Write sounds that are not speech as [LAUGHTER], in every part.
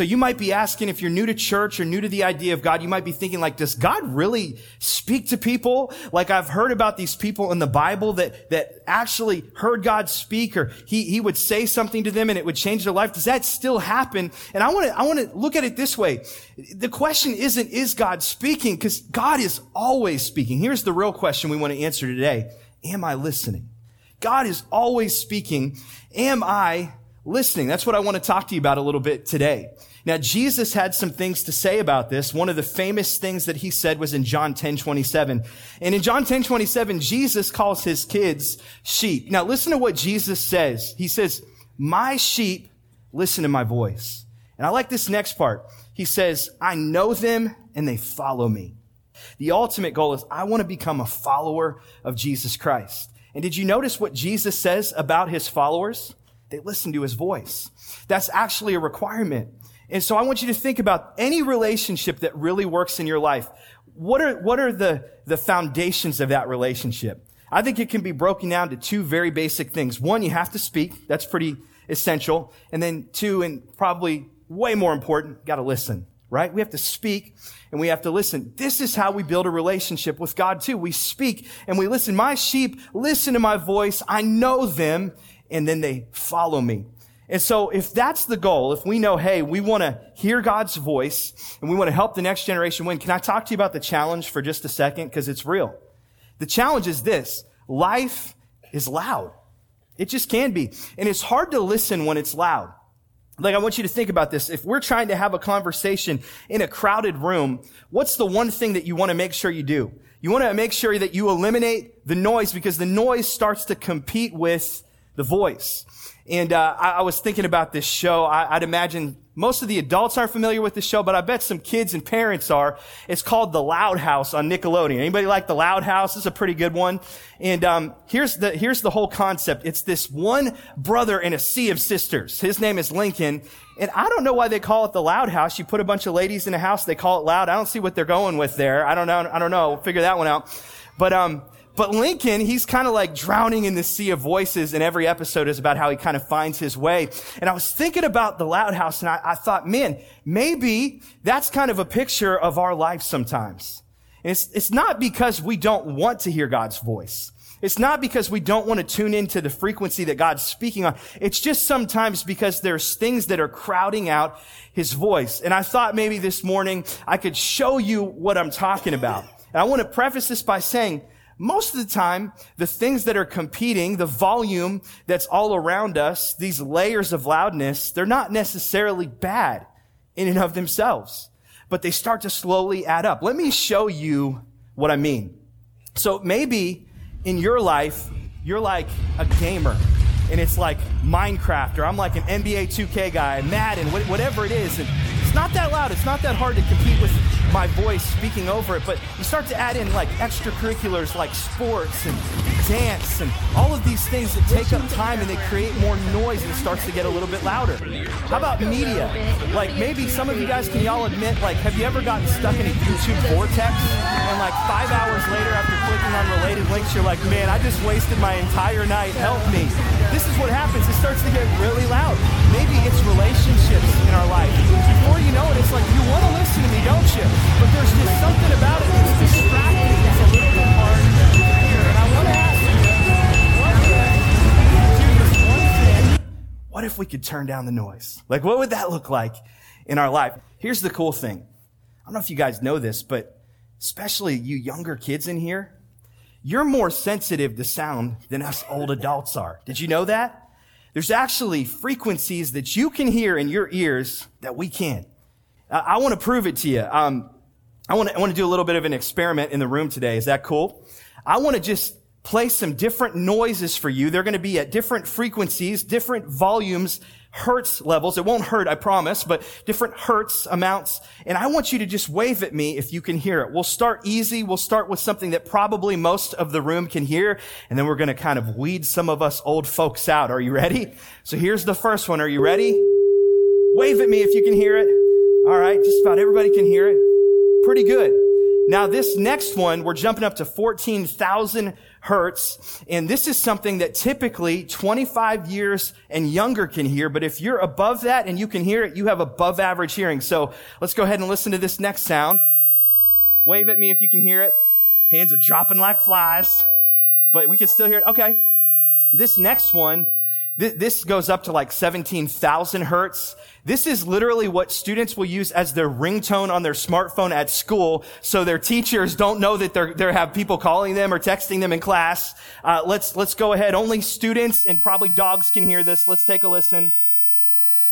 So you might be asking if you're new to church or new to the idea of God, you might be thinking like, does God really speak to people? Like I've heard about these people in the Bible that, that actually heard God speak or he, he would say something to them and it would change their life. Does that still happen? And I want to, I want to look at it this way. The question isn't, is God speaking? Because God is always speaking. Here's the real question we want to answer today. Am I listening? God is always speaking. Am I listening? That's what I want to talk to you about a little bit today. Now, Jesus had some things to say about this. One of the famous things that he said was in John 10, 27. And in John 10, 27, Jesus calls his kids sheep. Now, listen to what Jesus says. He says, my sheep listen to my voice. And I like this next part. He says, I know them and they follow me. The ultimate goal is I want to become a follower of Jesus Christ. And did you notice what Jesus says about his followers? They listen to his voice. That's actually a requirement. And so I want you to think about any relationship that really works in your life. What are, what are the, the foundations of that relationship? I think it can be broken down to two very basic things. One, you have to speak. That's pretty essential. And then two, and probably way more important, got to listen, right? We have to speak and we have to listen. This is how we build a relationship with God too. We speak and we listen. My sheep listen to my voice. I know them and then they follow me. And so if that's the goal, if we know, hey, we want to hear God's voice and we want to help the next generation win, can I talk to you about the challenge for just a second? Because it's real. The challenge is this. Life is loud. It just can be. And it's hard to listen when it's loud. Like, I want you to think about this. If we're trying to have a conversation in a crowded room, what's the one thing that you want to make sure you do? You want to make sure that you eliminate the noise because the noise starts to compete with the voice. And uh, I, I, was thinking about this show. I, would imagine most of the adults aren't familiar with the show, but I bet some kids and parents are. It's called The Loud House on Nickelodeon. Anybody like The Loud House? It's a pretty good one. And um, here's the here's the whole concept. It's this one brother in a sea of sisters. His name is Lincoln, and I don't know why they call it The Loud House. You put a bunch of ladies in a house, they call it loud. I don't see what they're going with there. I don't know. I don't know. We'll figure that one out. But um, but Lincoln, he's kind of like drowning in the sea of voices and every episode is about how he kind of finds his way. And I was thinking about the loud house and I, I thought, man, maybe that's kind of a picture of our life sometimes. It's, it's not because we don't want to hear God's voice. It's not because we don't want to tune into the frequency that God's speaking on. It's just sometimes because there's things that are crowding out his voice. And I thought maybe this morning I could show you what I'm talking about. And I want to preface this by saying most of the time, the things that are competing, the volume that's all around us, these layers of loudness, they're not necessarily bad in and of themselves, but they start to slowly add up. Let me show you what I mean. So maybe in your life, you're like a gamer and it's like Minecraft or I'm like an NBA 2K guy, Madden, whatever it is. And it's not that loud. It's not that hard to compete with my voice speaking over it, but you start to add in like extracurriculars like sports and dance and all of these things that take up time and they create more noise and it starts to get a little bit louder. How about media? Like maybe some of you guys can y'all admit, like, have you ever gotten stuck in a YouTube vortex and like five hours later after clicking on related links, you're like, man, I just wasted my entire night. Help me. This is what happens. Starts to get really loud. Maybe it's relationships in our life. Before you know it, it's like you want to listen to me, don't you? But there's just something about it that's distracting. It's a little bit hard to hear. And I want to ask you, what if we could turn down the noise? Like, what would that look like in our life? Here's the cool thing. I don't know if you guys know this, but especially you younger kids in here, you're more sensitive to sound than us old adults are. Did you know that? There's actually frequencies that you can hear in your ears that we can't. I, I want to prove it to you. Um, I want to do a little bit of an experiment in the room today. Is that cool? I want to just play some different noises for you. They're going to be at different frequencies, different volumes, hertz levels. It won't hurt, I promise, but different hertz amounts. And I want you to just wave at me if you can hear it. We'll start easy. We'll start with something that probably most of the room can hear. And then we're going to kind of weed some of us old folks out. Are you ready? So here's the first one. Are you ready? Wave at me if you can hear it. All right. Just about everybody can hear it. Pretty good. Now this next one, we're jumping up to 14,000 hertz. And this is something that typically 25 years and younger can hear. But if you're above that and you can hear it, you have above average hearing. So let's go ahead and listen to this next sound. Wave at me if you can hear it. Hands are dropping like flies, but we can still hear it. Okay. This next one, this goes up to like 17,000 hertz. This is literally what students will use as their ringtone on their smartphone at school, so their teachers don't know that they're, they have people calling them or texting them in class. Uh, let's let's go ahead. Only students and probably dogs can hear this. Let's take a listen.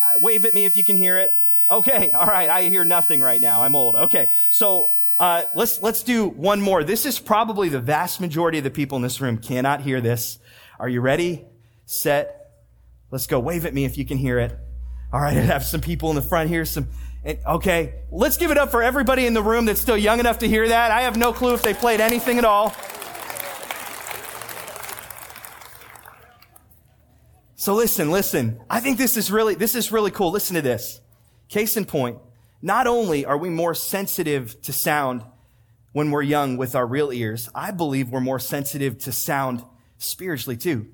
Uh, wave at me if you can hear it. Okay, all right. I hear nothing right now. I'm old. Okay, so uh, let's let's do one more. This is probably the vast majority of the people in this room cannot hear this. Are you ready? Set. Let's go. Wave at me if you can hear it. All right, [LAUGHS] I have some people in the front here. Some. Okay, let's give it up for everybody in the room that's still young enough to hear that. I have no clue if they played anything at all. So listen, listen. I think this is really, this is really cool. Listen to this. Case in point. Not only are we more sensitive to sound when we're young with our real ears, I believe we're more sensitive to sound spiritually too.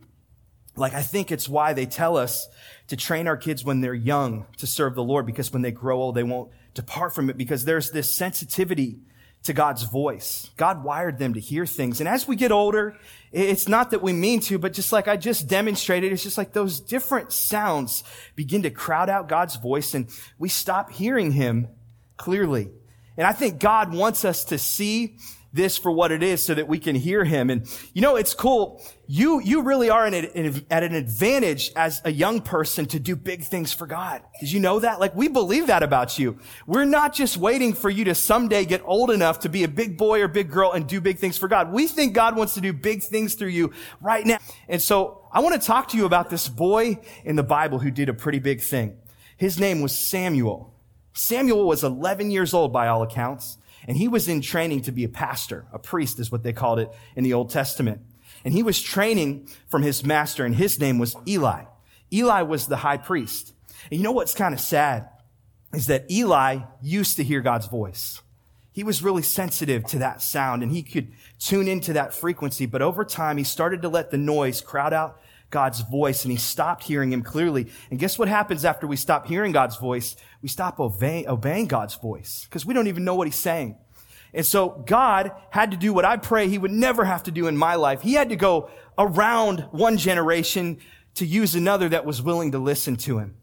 Like, I think it's why they tell us to train our kids when they're young to serve the Lord, because when they grow old, they won't depart from it, because there's this sensitivity to God's voice. God wired them to hear things. And as we get older, it's not that we mean to, but just like I just demonstrated, it's just like those different sounds begin to crowd out God's voice and we stop hearing him clearly. And I think God wants us to see this for what it is so that we can hear him. And you know, it's cool. You, you really are at an advantage as a young person to do big things for God. Did you know that? Like we believe that about you. We're not just waiting for you to someday get old enough to be a big boy or big girl and do big things for God. We think God wants to do big things through you right now. And so I want to talk to you about this boy in the Bible who did a pretty big thing. His name was Samuel. Samuel was 11 years old by all accounts. And he was in training to be a pastor. A priest is what they called it in the Old Testament. And he was training from his master and his name was Eli. Eli was the high priest. And you know what's kind of sad is that Eli used to hear God's voice. He was really sensitive to that sound and he could tune into that frequency. But over time, he started to let the noise crowd out God's voice and he stopped hearing him clearly. And guess what happens after we stop hearing God's voice? We stop obeying, obeying God's voice because we don't even know what he's saying. And so God had to do what I pray he would never have to do in my life. He had to go around one generation to use another that was willing to listen to him.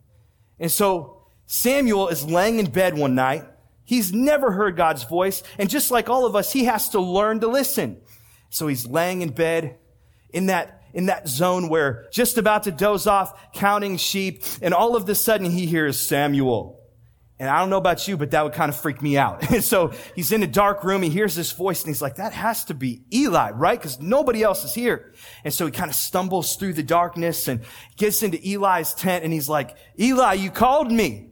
And so Samuel is laying in bed one night. He's never heard God's voice. And just like all of us, he has to learn to listen. So he's laying in bed in that in that zone where just about to doze off, counting sheep, and all of a sudden he hears Samuel. And I don't know about you, but that would kind of freak me out. And [LAUGHS] so he's in a dark room. He hears this voice and he's like, that has to be Eli, right? Because nobody else is here. And so he kind of stumbles through the darkness and gets into Eli's tent and he's like, Eli, you called me.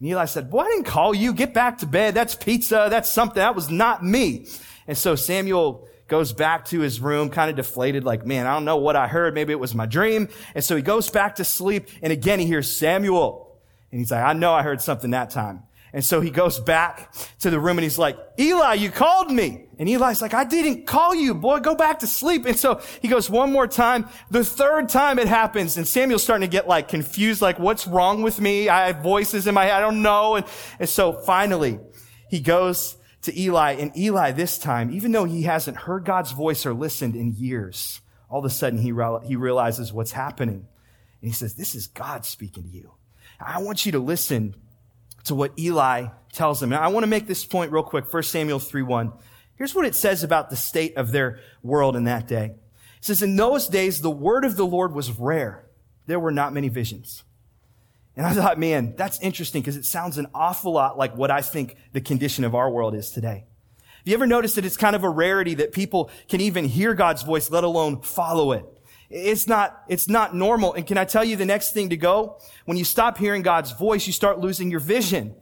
And Eli said, well, I didn't call you. Get back to bed. That's pizza. That's something. That was not me. And so Samuel goes back to his room, kind of deflated, like, man, I don't know what I heard. Maybe it was my dream. And so he goes back to sleep. And again, he hears Samuel. And he's like, I know I heard something that time. And so he goes back to the room and he's like, Eli, you called me. And Eli's like, I didn't call you, boy. Go back to sleep. And so he goes one more time. The third time it happens and Samuel's starting to get like confused, like, what's wrong with me? I have voices in my head. I don't know. And, and so finally he goes to Eli. And Eli, this time, even though he hasn't heard God's voice or listened in years, all of a sudden he, he realizes what's happening. And he says, This is God speaking to you. I want you to listen to what Eli tells him. Now, I want to make this point real quick. 1 Samuel 3 1. Here's what it says about the state of their world in that day. It says, In those days, the word of the Lord was rare. There were not many visions. And I thought, man, that's interesting because it sounds an awful lot like what I think the condition of our world is today. Have you ever noticed that it's kind of a rarity that people can even hear God's voice, let alone follow it? It's not, it's not normal. And can I tell you the next thing to go? When you stop hearing God's voice, you start losing your vision.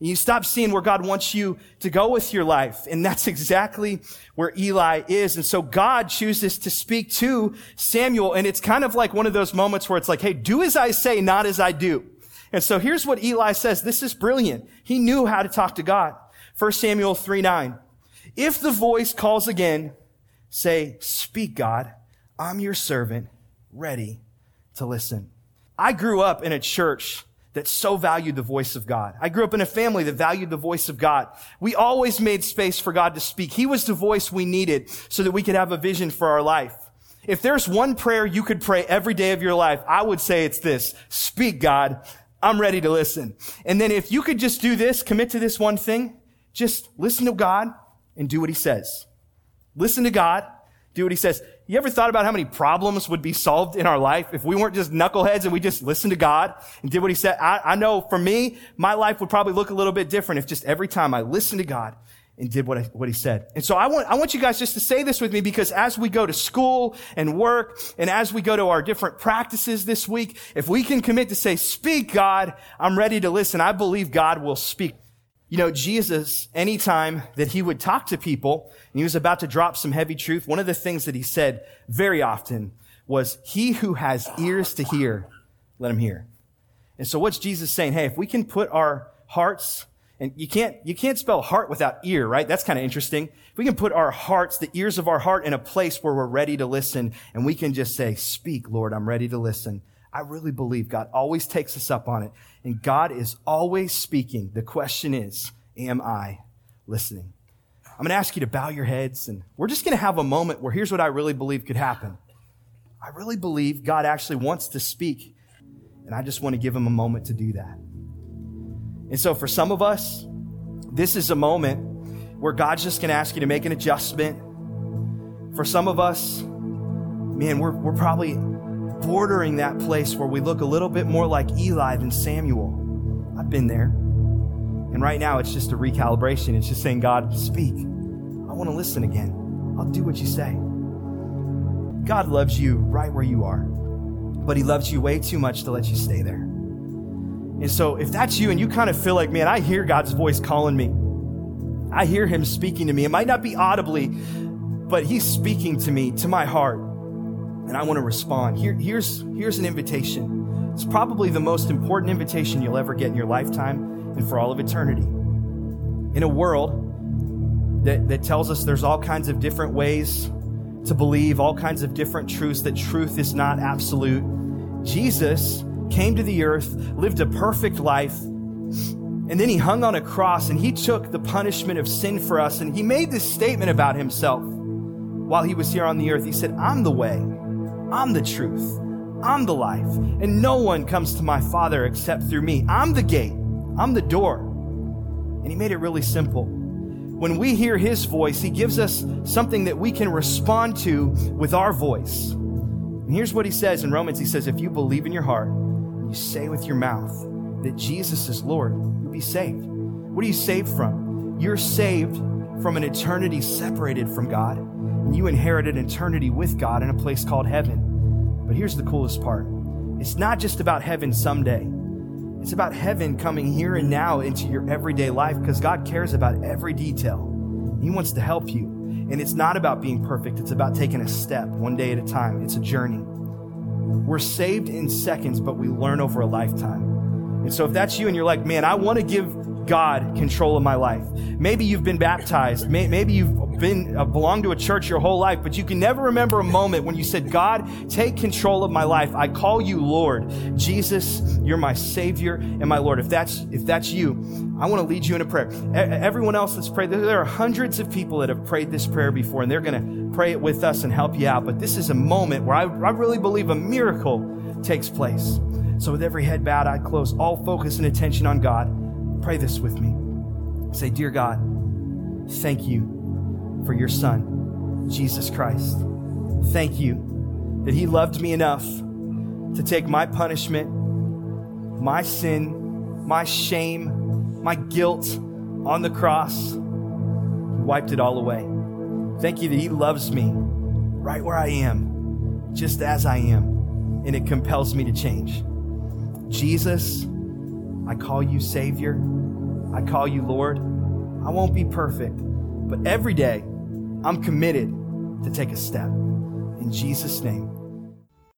You stop seeing where God wants you to go with your life. And that's exactly where Eli is. And so God chooses to speak to Samuel. And it's kind of like one of those moments where it's like, Hey, do as I say, not as I do. And so here's what Eli says. This is brilliant. He knew how to talk to God. 1 Samuel 3 9. If the voice calls again, say, Speak, God. I'm your servant, ready to listen. I grew up in a church that so valued the voice of God. I grew up in a family that valued the voice of God. We always made space for God to speak. He was the voice we needed so that we could have a vision for our life. If there's one prayer you could pray every day of your life, I would say it's this. Speak, God. I'm ready to listen. And then if you could just do this, commit to this one thing, just listen to God and do what he says. Listen to God, do what he says. You ever thought about how many problems would be solved in our life if we weren't just knuckleheads and we just listened to God and did what he said? I, I know for me, my life would probably look a little bit different if just every time I listened to God and did what, I, what he said. And so I want, I want you guys just to say this with me because as we go to school and work and as we go to our different practices this week, if we can commit to say, speak God, I'm ready to listen. I believe God will speak. You know, Jesus, anytime that he would talk to people and he was about to drop some heavy truth, one of the things that he said very often was, he who has ears to hear, let him hear. And so what's Jesus saying? Hey, if we can put our hearts and you can't, you can't spell heart without ear, right? That's kind of interesting. If we can put our hearts, the ears of our heart in a place where we're ready to listen and we can just say, speak, Lord, I'm ready to listen. I really believe God always takes us up on it. And God is always speaking. The question is, am I listening? I'm going to ask you to bow your heads and we're just going to have a moment where here's what I really believe could happen. I really believe God actually wants to speak and I just want to give him a moment to do that. And so for some of us, this is a moment where God's just going to ask you to make an adjustment. For some of us, man, we're, we're probably bordering that place where we look a little bit more like Eli than Samuel. I've been there. And right now it's just a recalibration. It's just saying, God, speak. I want to listen again. I'll do what you say. God loves you right where you are, but He loves you way too much to let you stay there. And so if that's you and you kind of feel like, man, I hear God's voice calling me, I hear Him speaking to me. It might not be audibly, but He's speaking to me, to my heart and I want to respond. Here, here's, here's an invitation. It's probably the most important invitation you'll ever get in your lifetime and for all of eternity. In a world that, that tells us there's all kinds of different ways to believe, all kinds of different truths, that truth is not absolute, Jesus came to the earth, lived a perfect life, and then he hung on a cross and he took the punishment of sin for us. And he made this statement about himself while he was here on the earth. He said, I'm the way. I'm the truth. I'm the life. And no one comes to my Father except through me. I'm the gate. I'm the door. And He made it really simple. When we hear His voice, He gives us something that we can respond to with our voice. And here's what He says in Romans He says, If you believe in your heart, you say with your mouth that Jesus is Lord, you'll be saved. What are you saved from? You're saved from an eternity separated from God you inherit an eternity with God in a place called heaven. But here's the coolest part it's not just about heaven someday, it's about heaven coming here and now into your everyday life because God cares about every detail. He wants to help you. And it's not about being perfect, it's about taking a step one day at a time. It's a journey. We're saved in seconds, but we learn over a lifetime. And so if that's you and you're like, man, I want to give God control of my life. Maybe you've been baptized. Maybe you've been uh, belonged to a church your whole life, but you can never remember a moment when you said, God, take control of my life. I call you Lord. Jesus, you're my Savior and my Lord. If that's, if that's you, I want to lead you in a prayer. everyone else that's prayed, there are hundreds of people that have prayed this prayer before, and they're going to pray it with us and help you out. But this is a moment where I, I really believe a miracle takes place. So with every head bowed, I close all focus and attention on God. Pray this with me. Say, Dear God, thank you for your Son, Jesus Christ. Thank you that He loved me enough to take my punishment, my sin, my shame, my guilt on the cross. He wiped it all away. Thank you that He loves me right where I am, just as I am, and it compels me to change. Jesus, I call you Savior. I call you Lord. I won't be perfect, but every day I'm committed to take a step. In Jesus' name.